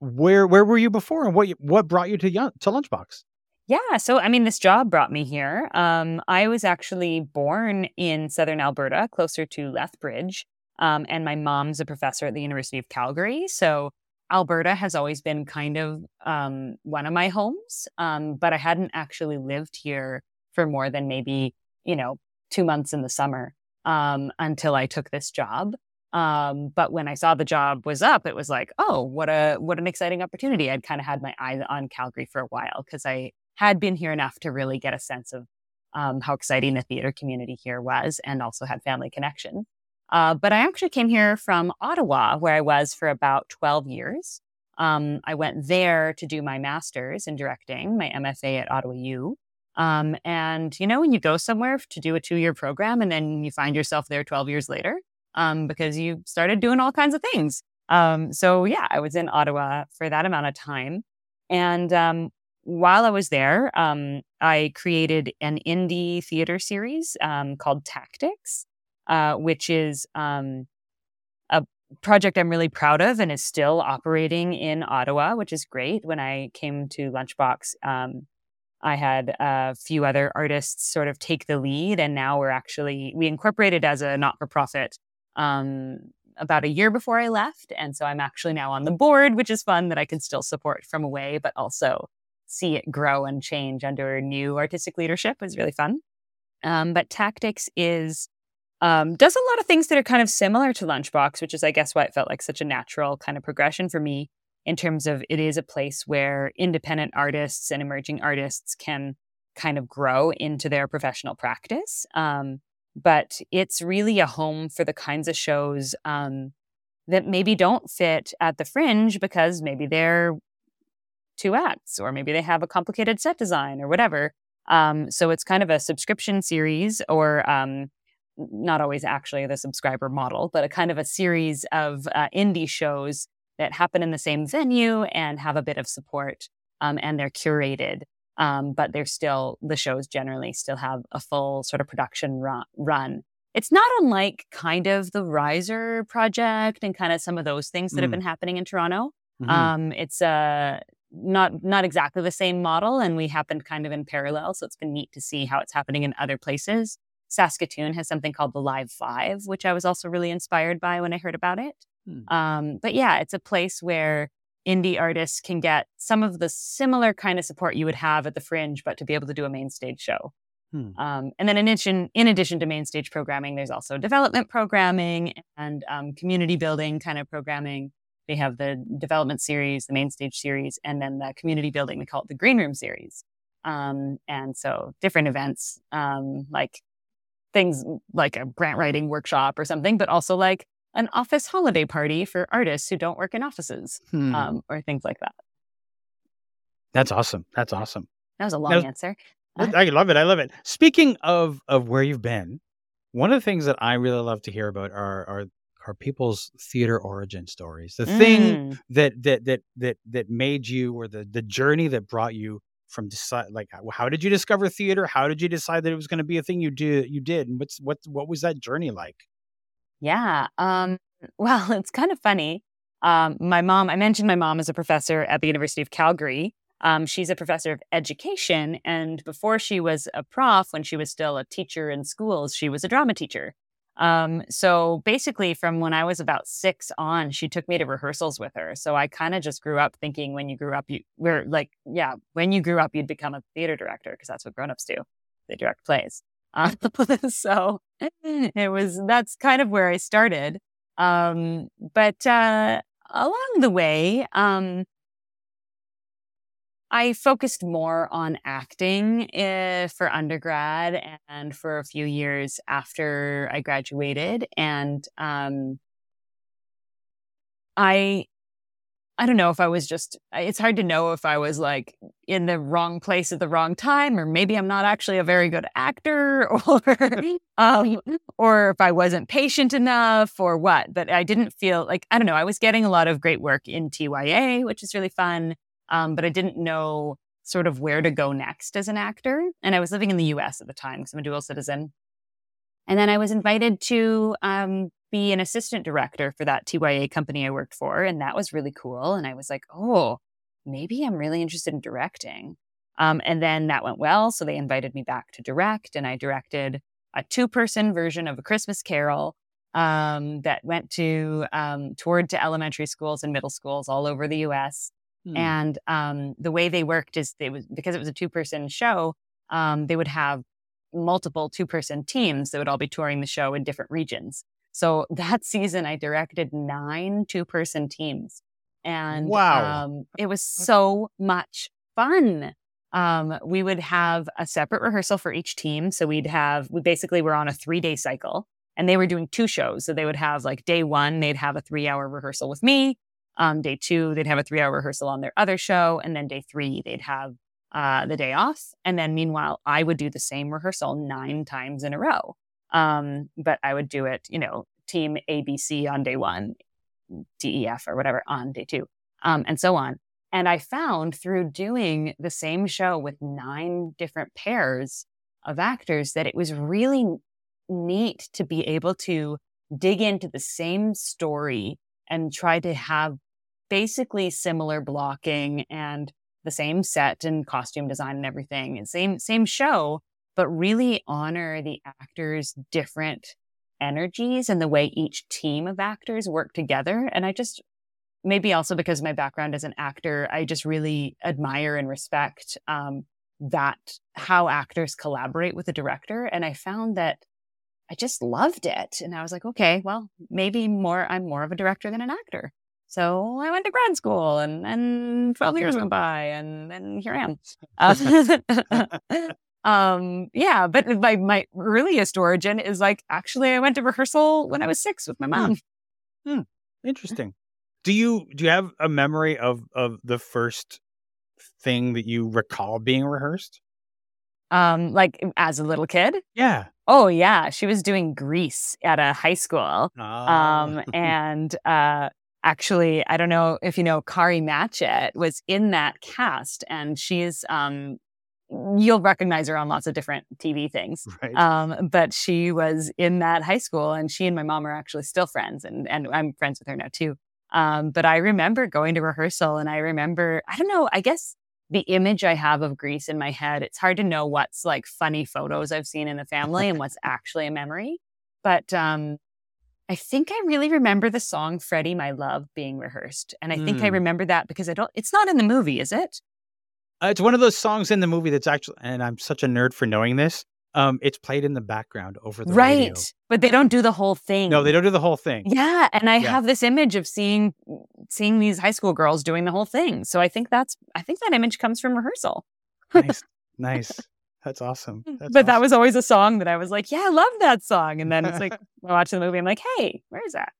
where where were you before, and what what brought you to to Lunchbox? Yeah, so I mean, this job brought me here. Um, I was actually born in southern Alberta, closer to Lethbridge, um, and my mom's a professor at the University of Calgary. So Alberta has always been kind of um, one of my homes, um, but I hadn't actually lived here for more than maybe you know two months in the summer um, until I took this job. Um, but when I saw the job was up, it was like, oh, what a what an exciting opportunity! I'd kind of had my eye on Calgary for a while because I had been here enough to really get a sense of um, how exciting the theater community here was, and also had family connection. Uh, but I actually came here from Ottawa, where I was for about twelve years. Um, I went there to do my master's in directing, my MFA at Ottawa U. Um, and you know, when you go somewhere to do a two-year program, and then you find yourself there twelve years later, um, because you started doing all kinds of things. Um, so yeah, I was in Ottawa for that amount of time, and um, while I was there, um, I created an indie theater series um, called Tactics, uh, which is um, a project I'm really proud of and is still operating in Ottawa, which is great. When I came to Lunchbox, um, I had a few other artists sort of take the lead, and now we're actually we incorporated as a not for profit um, about a year before I left, and so I'm actually now on the board, which is fun that I can still support from away, but also see it grow and change under new artistic leadership is really fun. Um, but Tactics is um, does a lot of things that are kind of similar to Lunchbox, which is, I guess, why it felt like such a natural kind of progression for me in terms of it is a place where independent artists and emerging artists can kind of grow into their professional practice. Um, but it's really a home for the kinds of shows um, that maybe don't fit at the fringe because maybe they're two acts or maybe they have a complicated set design or whatever. Um, so it's kind of a subscription series or um, not always actually the subscriber model, but a kind of a series of uh, indie shows that happen in the same venue and have a bit of support um, and they're curated. Um, but they're still, the shows generally still have a full sort of production run. It's not unlike kind of the Riser project and kind of some of those things that have Mm. been happening in Toronto. Mhm. Um, it's uh, not not exactly the same model, and we happened kind of in parallel. So it's been neat to see how it's happening in other places. Saskatoon has something called the Live Five, which I was also really inspired by when I heard about it. Hmm. Um, but yeah, it's a place where indie artists can get some of the similar kind of support you would have at the Fringe, but to be able to do a main stage show. Hmm. Um, and then in addition, in addition to main stage programming, there's also development programming and um, community building kind of programming. They have the development series, the main stage series, and then the community building. We call it the green room series. Um, and so different events, um, like things like a grant writing workshop or something, but also like an office holiday party for artists who don't work in offices, Hmm. um, or things like that. That's awesome. That's awesome. That was a long answer. I I love it. I love it. Speaking of of where you've been, one of the things that I really love to hear about are are are people's theater origin stories. The thing Mm. that that that that that made you or the the journey that brought you from decide like how- how did you discover theater? How did you decide that it was going to be a thing you do you did? And what's what what was that journey like? Yeah. Um, well, it's kind of funny. Um, my mom, I mentioned my mom is a professor at the University of Calgary. Um, she's a professor of education. And before she was a prof, when she was still a teacher in schools, she was a drama teacher. Um, so basically, from when I was about six on, she took me to rehearsals with her. So I kind of just grew up thinking when you grew up, you were like, yeah, when you grew up, you'd become a theater director because that's what grown-ups do. They direct plays. Uh, so it was that's kind of where I started. Um, but uh, along the way, um, I focused more on acting uh, for undergrad and for a few years after I graduated. And um, I, I don't know if I was just, it's hard to know if I was like in the wrong place at the wrong time, or maybe I'm not actually a very good actor, or, um, or if I wasn't patient enough, or what. But I didn't feel like, I don't know, I was getting a lot of great work in TYA, which is really fun. Um, but I didn't know sort of where to go next as an actor. And I was living in the US at the time because I'm a dual citizen. And then I was invited to um, be an assistant director for that TYA company I worked for. And that was really cool. And I was like, oh, maybe I'm really interested in directing. Um, and then that went well. So they invited me back to direct, and I directed a two person version of A Christmas Carol um, that went to um, toured to elementary schools and middle schools all over the US. Hmm. And um, the way they worked is they was because it was a two person show. Um, they would have multiple two person teams that would all be touring the show in different regions. So that season, I directed nine two person teams, and wow, um, it was so much fun. Um, we would have a separate rehearsal for each team. So we'd have we basically were on a three day cycle, and they were doing two shows. So they would have like day one, they'd have a three hour rehearsal with me. Um, day two, they'd have a three hour rehearsal on their other show. And then day three, they'd have uh, the day off. And then meanwhile, I would do the same rehearsal nine times in a row. Um, but I would do it, you know, team ABC on day one, DEF or whatever on day two, um, and so on. And I found through doing the same show with nine different pairs of actors that it was really neat to be able to dig into the same story and try to have basically similar blocking and the same set and costume design and everything and same same show but really honor the actors different energies and the way each team of actors work together. And i just maybe also because my background as an actor i just really admire and respect um, that how actors collaborate with the director. And i found that i just loved it. And i was like okay well maybe more i'm more of a director than an actor so I went to grad school and, and 12 years went by and, and here I am. Uh, um, yeah, but my, my earliest origin is like, actually, I went to rehearsal when I was six with my mom. Hmm. Hmm. Interesting. Do you, do you have a memory of, of the first thing that you recall being rehearsed? Um, like as a little kid? Yeah. Oh yeah. She was doing Grease at a high school. Oh. Um, and, uh, actually, I don't know if you know, Kari Matchett was in that cast, and she's um, you'll recognize her on lots of different TV things. Right. Um, but she was in that high school, and she and my mom are actually still friends, and and I'm friends with her now too. Um, but I remember going to rehearsal, and I remember I don't know, I guess the image I have of Grease in my head, it's hard to know what's like funny photos I've seen in the family and what's actually a memory. But um, I think I really remember the song Freddie My Love being rehearsed. And I mm. think I hmm. remember that because I don't it's not in the movie, is it? Uh, it's one of those songs in the movie that's actually and I'm such a nerd for knowing this. Um, it's played in the background over the right, radio. but they don't do the whole thing. No, they don't do the whole thing. Yeah, and I yeah. have this image of seeing seeing these high school girls doing the whole thing. So I think that's I think that image comes from rehearsal. nice, nice. That's awesome. That's but awesome. that was always a song that I was like, yeah, I love that song. And then it's like, I watch the movie, I'm like, hey, where is that?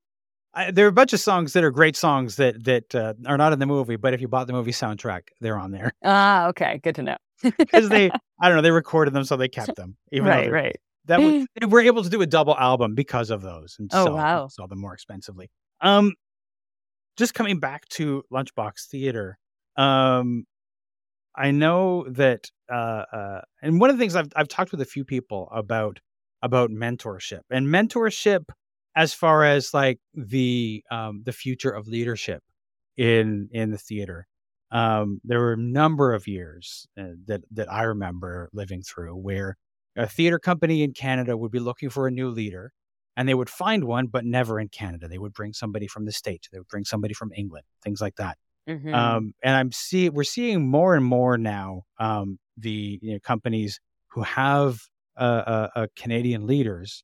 I, there are a bunch of songs that are great songs that that uh, are not in the movie, but if you bought the movie soundtrack, they're on there. Ah, okay, good to know. Because they, I don't know, they recorded them, so they kept them. Even right, right. That was, they were able to do a double album because of those, and oh sell, wow, sell them more expensively. Um, just coming back to Lunchbox Theater, um, I know that, uh, uh, and one of the things I've I've talked with a few people about about mentorship and mentorship as far as like the um, the future of leadership in in the theater. Um, there were a number of years uh, that that I remember living through where a theater company in Canada would be looking for a new leader, and they would find one, but never in Canada. They would bring somebody from the states. They would bring somebody from England, things like that. Mm-hmm. Um, and I'm see we're seeing more and more now um, the you know, companies who have uh, uh, uh, Canadian leaders,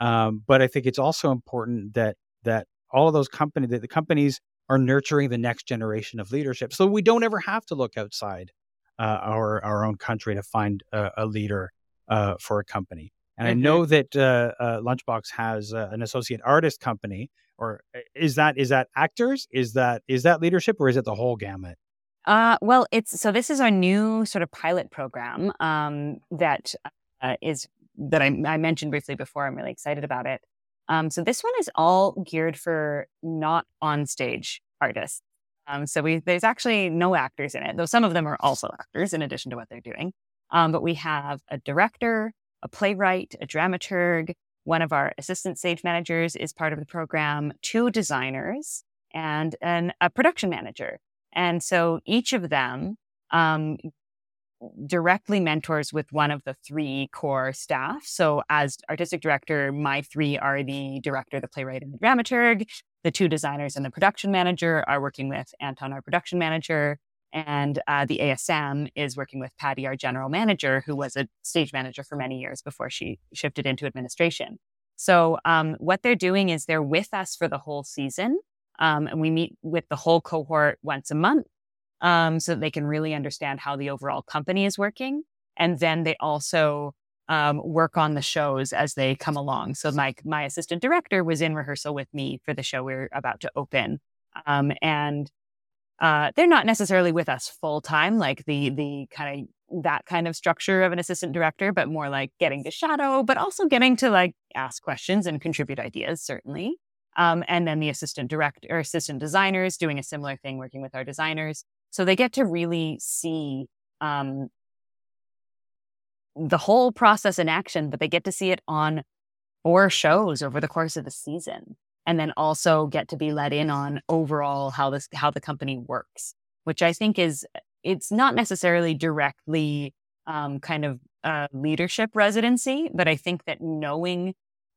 um, but I think it's also important that that all of those companies, the, the companies are nurturing the next generation of leadership. So we don't ever have to look outside uh, our our own country to find a, a leader uh, for a company. And mm-hmm. I know that uh, uh Lunchbox has uh, an associate artist company. Or uh, is that is that actors? Is that is that leadership, or is it the whole gamut? Uh, well, it's so this is our new sort of pilot program um, that uh, is that I, I, mentioned briefly before. I'm really excited about it. Um, so this one is all geared for not on stage artists. Um, so we there's actually no actors in it, though some of them are also actors in addition to what they're doing. Um, but we have a director, a playwright, a dramaturg. One of our assistant stage managers is part of the program. Two designers and an, a production manager. And so each of them um, directly mentors with one of the three core staff. So, as artistic director, my three are the director, the playwright, and the dramaturg. The two designers and the production manager are working with Anton, our production manager. And uh, the ASM is working with Patty, our general manager, who was a stage manager for many years before she shifted into administration. So, um, what they're doing is they're with us for the whole season. Um, and we meet with the whole cohort once a month um, so that they can really understand how the overall company is working. And then they also um, work on the shows as they come along. So my my assistant director was in rehearsal with me for the show we are about to open, um, and uh, they're not necessarily with us full time, like the the kind of that kind of structure of an assistant director, but more like getting to shadow, but also getting to like ask questions and contribute ideas, certainly. Um, and then the assistant director or assistant designers doing a similar thing, working with our designers. So they get to really see um, the whole process in action, but they get to see it on four shows over the course of the season. And then also get to be let in on overall how this how the company works, which I think is it's not necessarily directly um, kind of a leadership residency, but I think that knowing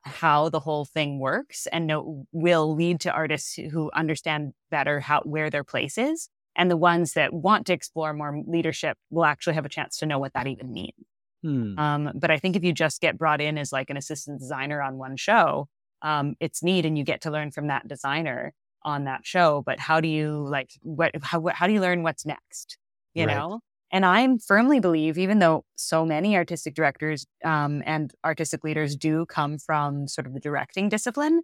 how the whole thing works and know, will lead to artists who understand better how where their place is and the ones that want to explore more leadership will actually have a chance to know what that even means hmm. um, but i think if you just get brought in as like an assistant designer on one show um, it's neat and you get to learn from that designer on that show but how do you like what how, how do you learn what's next you right. know and I firmly believe, even though so many artistic directors um, and artistic leaders do come from sort of the directing discipline,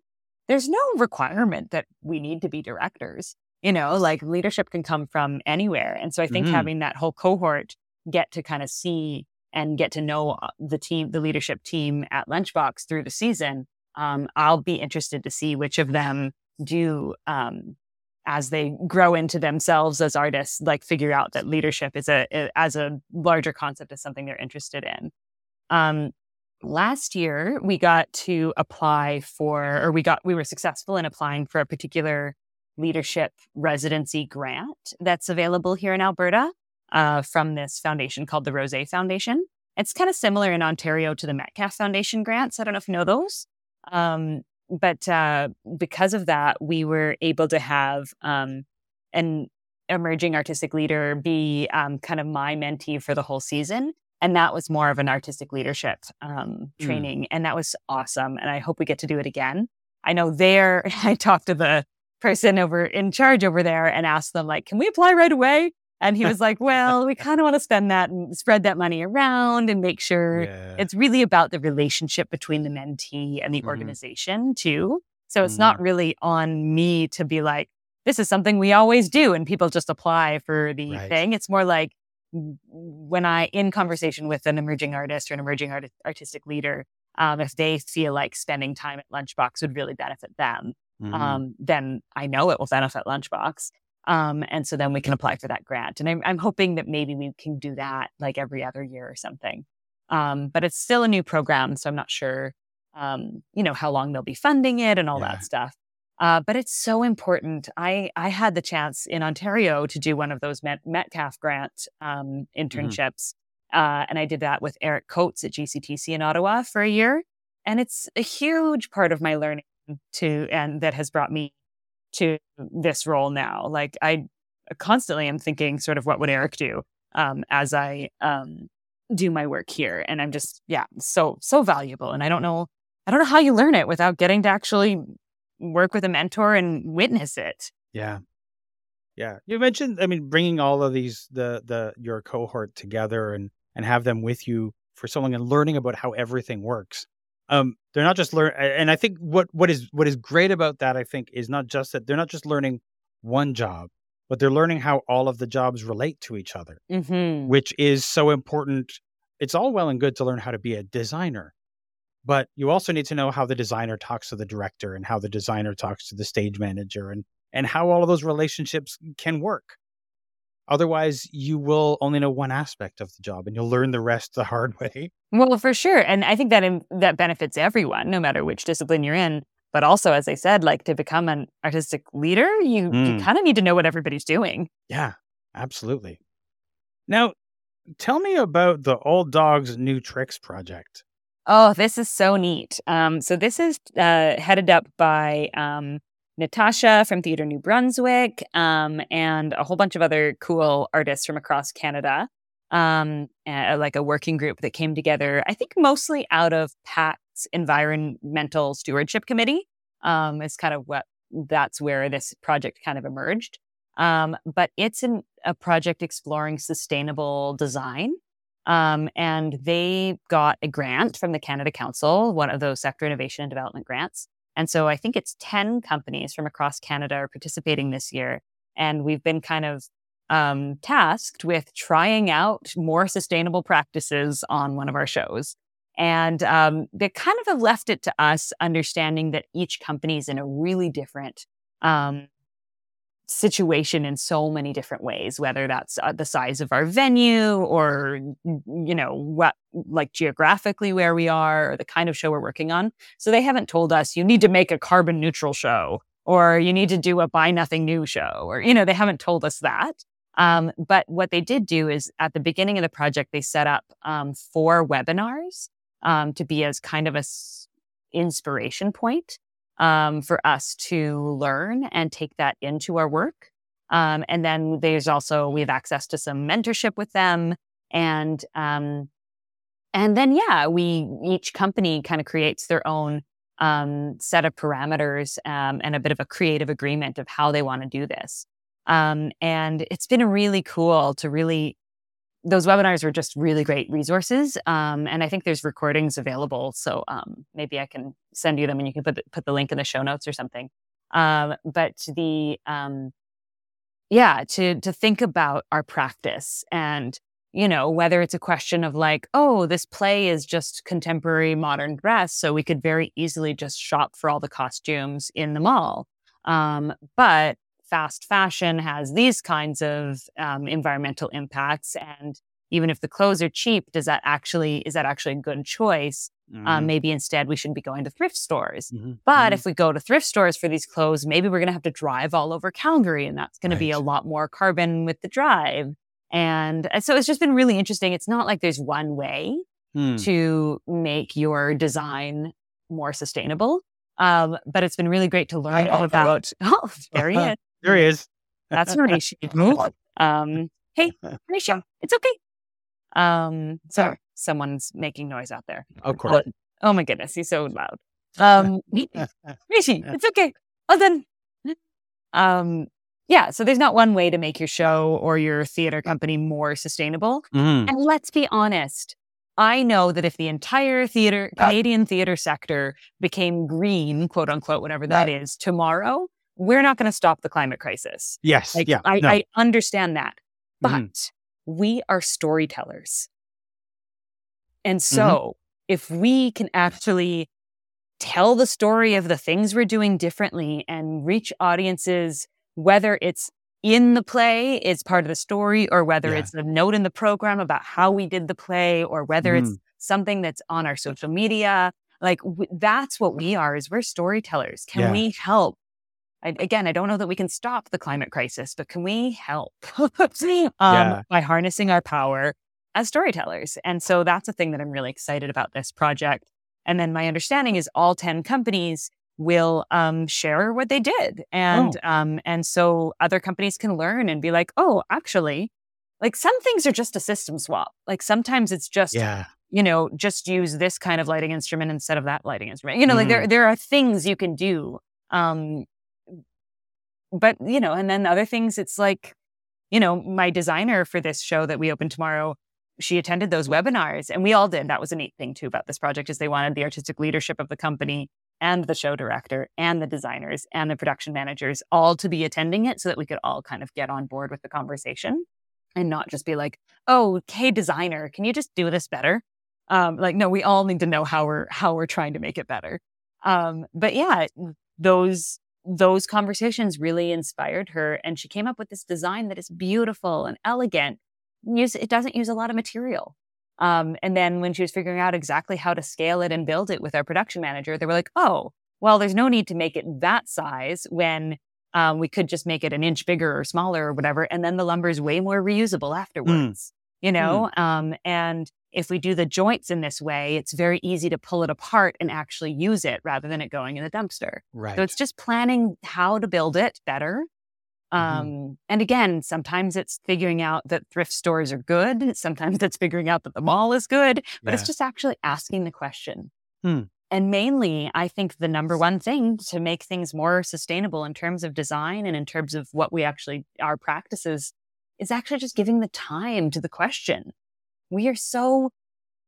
there's no requirement that we need to be directors. You know, like leadership can come from anywhere. And so I think mm-hmm. having that whole cohort get to kind of see and get to know uh, the team, the leadership team at Lunchbox through the season, um, I'll be interested to see which of them do um, as they grow into themselves as artists, like figure out that leadership is a, as a larger concept is something they're interested in. Um, last year we got to apply for, or we got, we were successful in applying for a particular leadership residency grant that's available here in Alberta uh, from this foundation called the Rozsa Foundation. It's kind of similar in Ontario to the Metcalf Foundation grants. I don't know if you know those. Um, but uh, because of that, we were able to have um, an emerging artistic leader be um, kind of my mentee for the whole season. And that was more of an artistic leadership um, mm. training. Mm. And that was awesome. And I hope we get to do it again. I know there, I talked to the person over in charge over there and asked them, like, can we apply right away? And he was like, well, we kind of want to spend that and spread that money around and make sure yeah. it's really about the relationship between the mentee and the mm-hmm. organization too. So it's mm-hmm. not really on me to be like, this is something we always do and people just apply for the right. thing. It's more like when I, in conversation with an emerging artist or an emerging art- artistic leader, um, if they feel like spending time at Lunchbox would really benefit them, mm-hmm. um, then I know it will benefit Lunchbox. Um, and so then we can apply for that grant. And I'm, I'm, hoping that maybe we can do that like every other year or something. Um, but it's still a new program, so I'm not sure, um, you know, how long they'll be funding it and all yeah. that stuff. Uh, but it's so important. I I had the chance in Ontario to do one of those Met- Metcalf grant um, mm-hmm. internships, mm-hmm. uh, and I did that with Eric Coates at GCTC in Ottawa for a year, and it's a huge part of my learning to and that has brought me to this role now. Like I constantly am thinking sort of what would Eric do um, as I um, do my work here. And I'm just, yeah, so, so valuable. And I don't know, I don't know how you learn it without getting to actually work with a mentor and witness it. Yeah. Yeah. You mentioned, I mean, bringing all of these, the, the, your cohort together and, and have them with you for so long and learning about how everything works. Um, they're not just learn, and I think what, what is, what is great about that, I think, is not just that they're not just learning one job, but they're learning how all of the jobs relate to each other, Mm-hmm. which is so important. It's all well and good to learn how to be a designer, but you also need to know how the designer talks to the director and how the designer talks to the stage manager and and how all of those relationships can work. Otherwise, you will only know one aspect of the job and you'll learn the rest the hard way. Well, for sure, and I think that in, that benefits everyone, no matter which discipline you're in. But also, as I said, like to become an artistic leader, you you Mm. kind of need to know what everybody's doing. Yeah, absolutely. Now, tell me about the Old Dog's New Tricks project. Oh, this is so neat. Um, so this is uh, headed up by um, Natasha from Theatre New Brunswick um, and a whole bunch of other cool artists from across Canada. Um, uh, like a working group that came together, I think mostly out of PACT's Environmental Stewardship Committee. Um, is kind of what that's where this project kind of emerged. Um, but it's an, a project exploring sustainable design. Um, and they got a grant from the Canada Council, one of those sector innovation and development grants. And so I think it's 10 companies from across Canada are participating this year. And we've been kind of um, tasked with trying out more sustainable practices on one of our shows. And um, they kind of have left it to us, understanding that each company is in a really different um, situation in so many different ways, whether that's uh, the size of our venue or, you know, what, like geographically where we are or the kind of show we're working on. So they haven't told us you need to make a carbon neutral show or you need to do a buy nothing new show or, you know, they haven't told us that. Um, but what they did do is at the beginning of the project, they set up um, four webinars um, to be as kind of a s- inspiration point um, for us to learn and take that into our work. Um, and then there's also we have access to some mentorship with them, and um, and then yeah, we each company kind of creates their own um, set of parameters um, and a bit of a creative agreement of how they want to do this. Um, and it's been really cool to really those webinars were just really great resources. Um, and I think there's recordings available. So um, maybe I can send you them and you can put the, put the link in the show notes or something. Um, but the, um, yeah, to, to think about our practice and, you know, whether it's a question of like, oh, this play is just contemporary modern dress. So we could very easily just shop for all the costumes in the mall. Um, but fast fashion has these kinds of um, environmental impacts and even if the clothes are cheap does that actually is that actually a good choice? Um, maybe instead we should be going to thrift stores. Mhm, but mhm. if we go to thrift stores for these clothes maybe we're going to have to drive all over calgary and that's going to be a lot more carbon with the drive. And uh, so it's just been really interesting. It's not like there's one way Hmm. to make your design more sustainable um, but it's been really great to learn all about oh there he is there he is. that's Horatio. Um, hey, Horatio, it's okay. Um, sorry, someone's making noise out there. Of course. Oh my goodness, he's so loud. Um, Rishi, it's okay. All done. Um, yeah, so there's not one way to make your show or your theater company more sustainable. Mhm. And let's be honest. I know that if the entire theater, Canadian theater sector became green, quote unquote, whatever that is, tomorrow, we're not going to stop the climate crisis. Yes. Like, yeah. I, no. I understand that. But Mhm. we are storytellers. And Mm-hmm. so if we can actually tell the story of the things we're doing differently and reach audiences, whether it's in the play, it's part of the story, or whether Yeah. it's a note in the program about how we did the play, or whether it's Mm-hmm. something that's on our social media, like w- that's what we are is we're storytellers. Can Yeah. we help? I, again, I don't know that we can stop the climate crisis, but can we help um, Yeah. by harnessing our power as storytellers? And so that's a thing that I'm really excited about this project. And then my understanding is all 10 companies will um, share what they did. And um, and so other companies can learn and be like, oh, actually, like some things are just a system swap. Like sometimes it's just Yeah. you know, just use this kind of lighting instrument instead of that lighting instrument. You know, like there there are things you can do Um, but you know, and then other things, it's like, you know, my designer for this show that we open tomorrow, she attended those webinars, and we all did. That was a neat thing too about this project is they wanted the artistic leadership of the company and the show director and the designers and the production managers all to be attending it so that we could all kind of get on board with the conversation and not just be like, oh, hey, designer, can you just do this better? Um, like, no, we all need to know how we're how we're trying to make it better. Um, but yeah, those those conversations really inspired her, and she came up with this design that is beautiful and elegant. It doesn't use a lot of material. Um, and then when she was figuring out exactly how to scale it and build it with our production manager, they were like, oh, well, there's no need to make it that size when um, we could just make it an inch bigger or smaller or whatever. And then the lumber is way more reusable Mm. afterwards, you know? Um, and if we do the joints in this way, it's very easy to pull it apart and actually use it rather than it going in the dumpster. Right. So it's just planning how to build it better. Um, Mhm. And again, sometimes it's figuring out that thrift stores are good. Sometimes it's figuring out that the mall is good, but it's just actually asking the question. Hmm. And mainly, I think the number one thing to make things more sustainable in terms of design and in terms of what we actually, our practices, is actually just giving the time to the question. We are so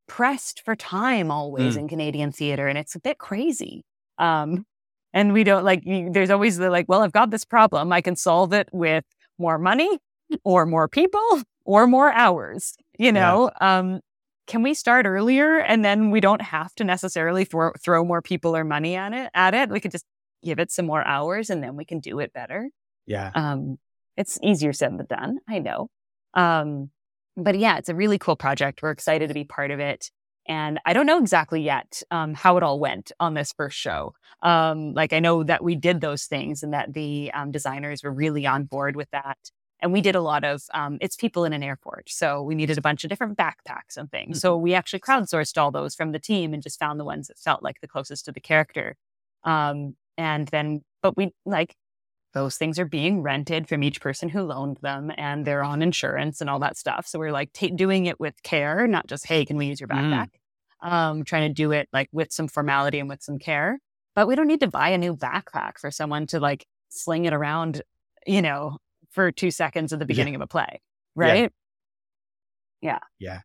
pressed for time always Mm. in Canadian theater, and it's a bit crazy. Um, and we don't like, there's always the like, well, I've got this problem. I can solve it with more money or more people or more hours, you Yeah. know? Um, can we start earlier and then we don't have to necessarily throw, throw more people or money at it at it we could just give it some more hours and then we can do it better yeah. um it's easier said than done i know um but yeah it's a really cool project. We're excited to be part of it. And i don't know exactly yet um, how it all went on this first show. Um, like i know that we did those things and that the um, designers were really on board with that. And we did a lot of um, it's people in an airport so we needed a bunch of different backpacks and things. So we actually crowdsourced all those from the team and just found the ones that felt like the closest to the character. Um, and then but we like those things are being rented from each person who loaned them and they're on insurance and all that stuff so we're like ta doing it with care not just hey can we use your Mm. backpack um, trying to do it like with some formality and with some care but we don't need to buy a new backpack for someone to like sling it around you know for two seconds at the beginning of a play right Yeah. Yeah. yeah.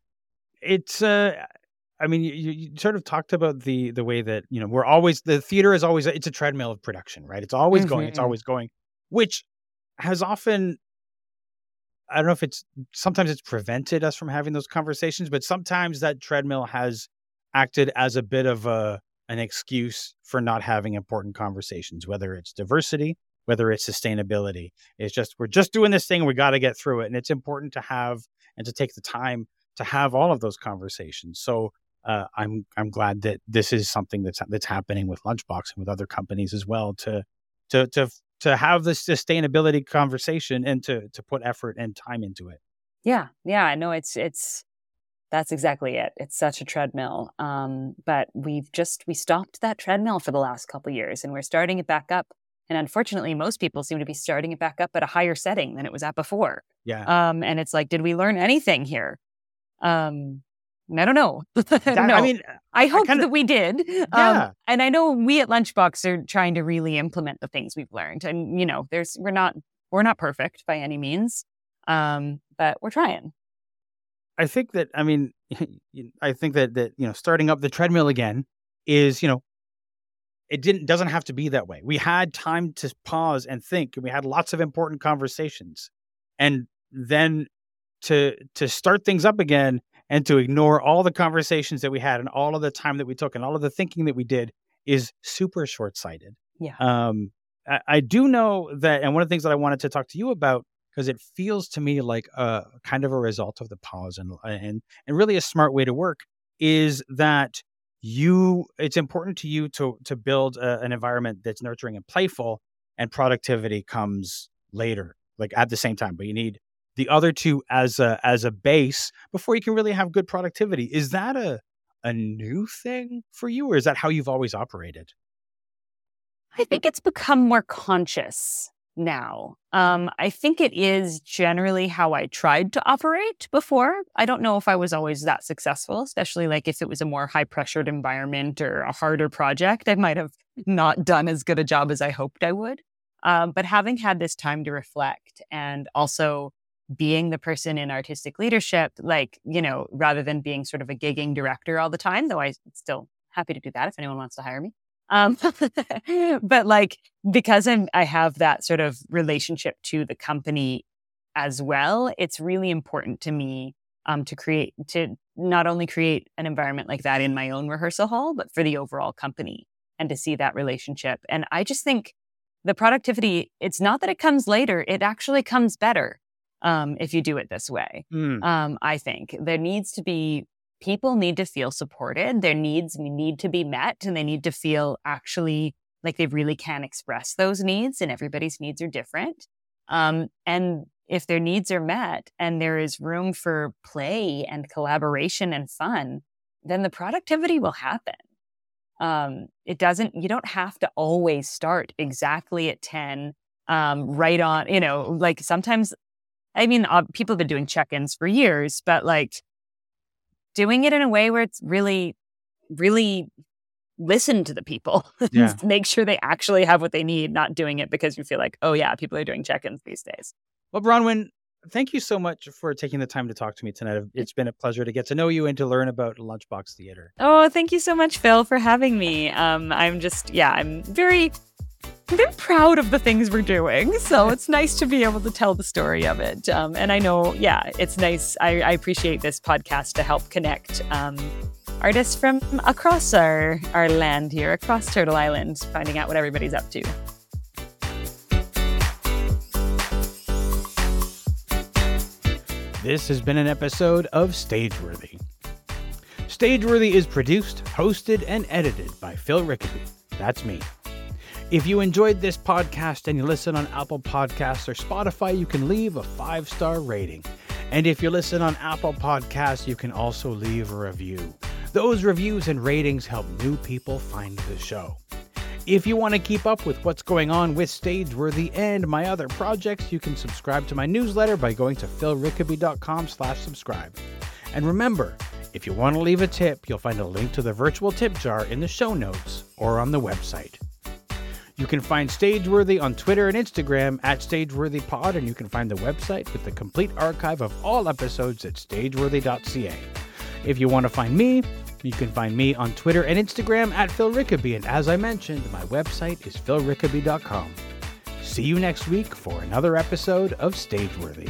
it's uh i mean you, you sort of talked about the the way that you know we're always the theater is always it's a treadmill of production right it's always going it's Mhm. always going which has often i don't know if it's sometimes it's prevented us from having those conversations but sometimes that treadmill has acted as a bit of a an excuse for not having important conversations whether it's diversity whether it's sustainability it's just we're just doing this thing we got to get through it and it's important to have and to take the time to have all of those conversations. So uh, I'm I'm glad that this is something that's that's happening with Lunchbox and with other companies as well to to to to have this sustainability conversation and to to put effort and time into it. Yeah, yeah, no, it's it's that's exactly it. It's such a treadmill. Um, but we've just we stopped that treadmill for the last couple years, and we're starting it back up. And unfortunately, most people seem to be starting it back up at a higher setting than it was at before. Yeah, Um, and it's like, did we learn anything here? Um, I don't know. I That- know. I mean, I hope kinda- that we did. Yeah. Um, and I know we at Lunchbox are trying to really implement the things we've learned. And you know, there's we're not we're not perfect by any means, um, but we're trying. I think that I mean, I think that that you know, starting up the treadmill again is you know, it didn't doesn't have to be that way. We had time to pause and think, and we had lots of important conversations, and then to to start things up again and to ignore all the conversations that we had and all of the time that we took and all of the thinking that we did is super short sighted. Yeah. Um, I, I do know that, and one of the things that I wanted to talk to you about because it feels to me like a kind of a result of the pause and and and really a smart way to work is that you it's important to you to to build a, an environment that's nurturing and playful and productivity comes later like at the same time but you need the other two as a as a base before you can really have good productivity is that a a new thing for you or is that how you've always operated I think it's become more conscious now. Um, I think it is generally how I tried to operate before. I don't know if I was always that successful, especially like if it was a more high pressured environment or a harder project. I might have not done as good a job as I hoped I would. Um, but having had this time to reflect and also being the person in artistic leadership, like, you know, rather than being sort of a gigging director all the time, though I'm still happy to do that if anyone wants to hire me. Um, but like, because I'm, I have that sort of relationship to the company as well, it's really important to me um, to create, to not only create an environment like that in my own rehearsal hall, but for the overall company and to see that relationship. And I just think the productivity, it's not that it comes later, it actually comes better um, if you do it this way. Mm. Um, I think there needs to be people need to feel supported. Their needs need to be met and they need to feel actually like they really can express those needs and everybody's needs are different. Um, and if their needs are met and there is room for play and collaboration and fun, then the productivity will happen. Um, it doesn't, you don't have to always start exactly at 10, um, right on, you know, like sometimes, I mean, uh, people have been doing check ins for years, but like doing it in a way where it's really, really listen to the people, yeah. make sure they actually have what they need, not doing it because you feel like, oh, yeah, people are doing check ins these days. Well, Bronwyn, thank you so much for taking the time to talk to me tonight. It's been a pleasure to get to know you and to learn about Lunchbox Theater. Oh, thank you so much, Phil, for having me. Um, I'm just, yeah, I'm very, very proud of the things we're doing. So it's nice to be able to tell the story of it. Um, and I know, yeah, it's nice. I, I appreciate this podcast to help connect um, artists from across our, our land here, across Turtle Island, finding out what everybody's up to. This has been an episode of Stageworthy. Stageworthy is produced, hosted, and edited by Phil Rickaby. That's me. If you enjoyed this podcast and you listen on Apple Podcasts or Spotify, you can leave a five star rating. And if you listen on Apple Podcasts, you can also leave a review. Those reviews and ratings help new people find the show. If you want to keep up with what's going on with Stageworthy and my other projects, you can subscribe to my newsletter by going to philrickaby.com slash subscribe. And remember, if you want to leave a tip, you'll find a link to the virtual tip jar in the show notes or on the website. You can find Stageworthy on Twitter and Instagram at StageworthyPod, and you can find the website with the complete archive of all episodes at stageworthy.ca. If you want to find me, you can find me on Twitter and Instagram at Phil Rickaby, and as I mentioned, my website is philrickaby.com. See you next week for another episode of Stageworthy.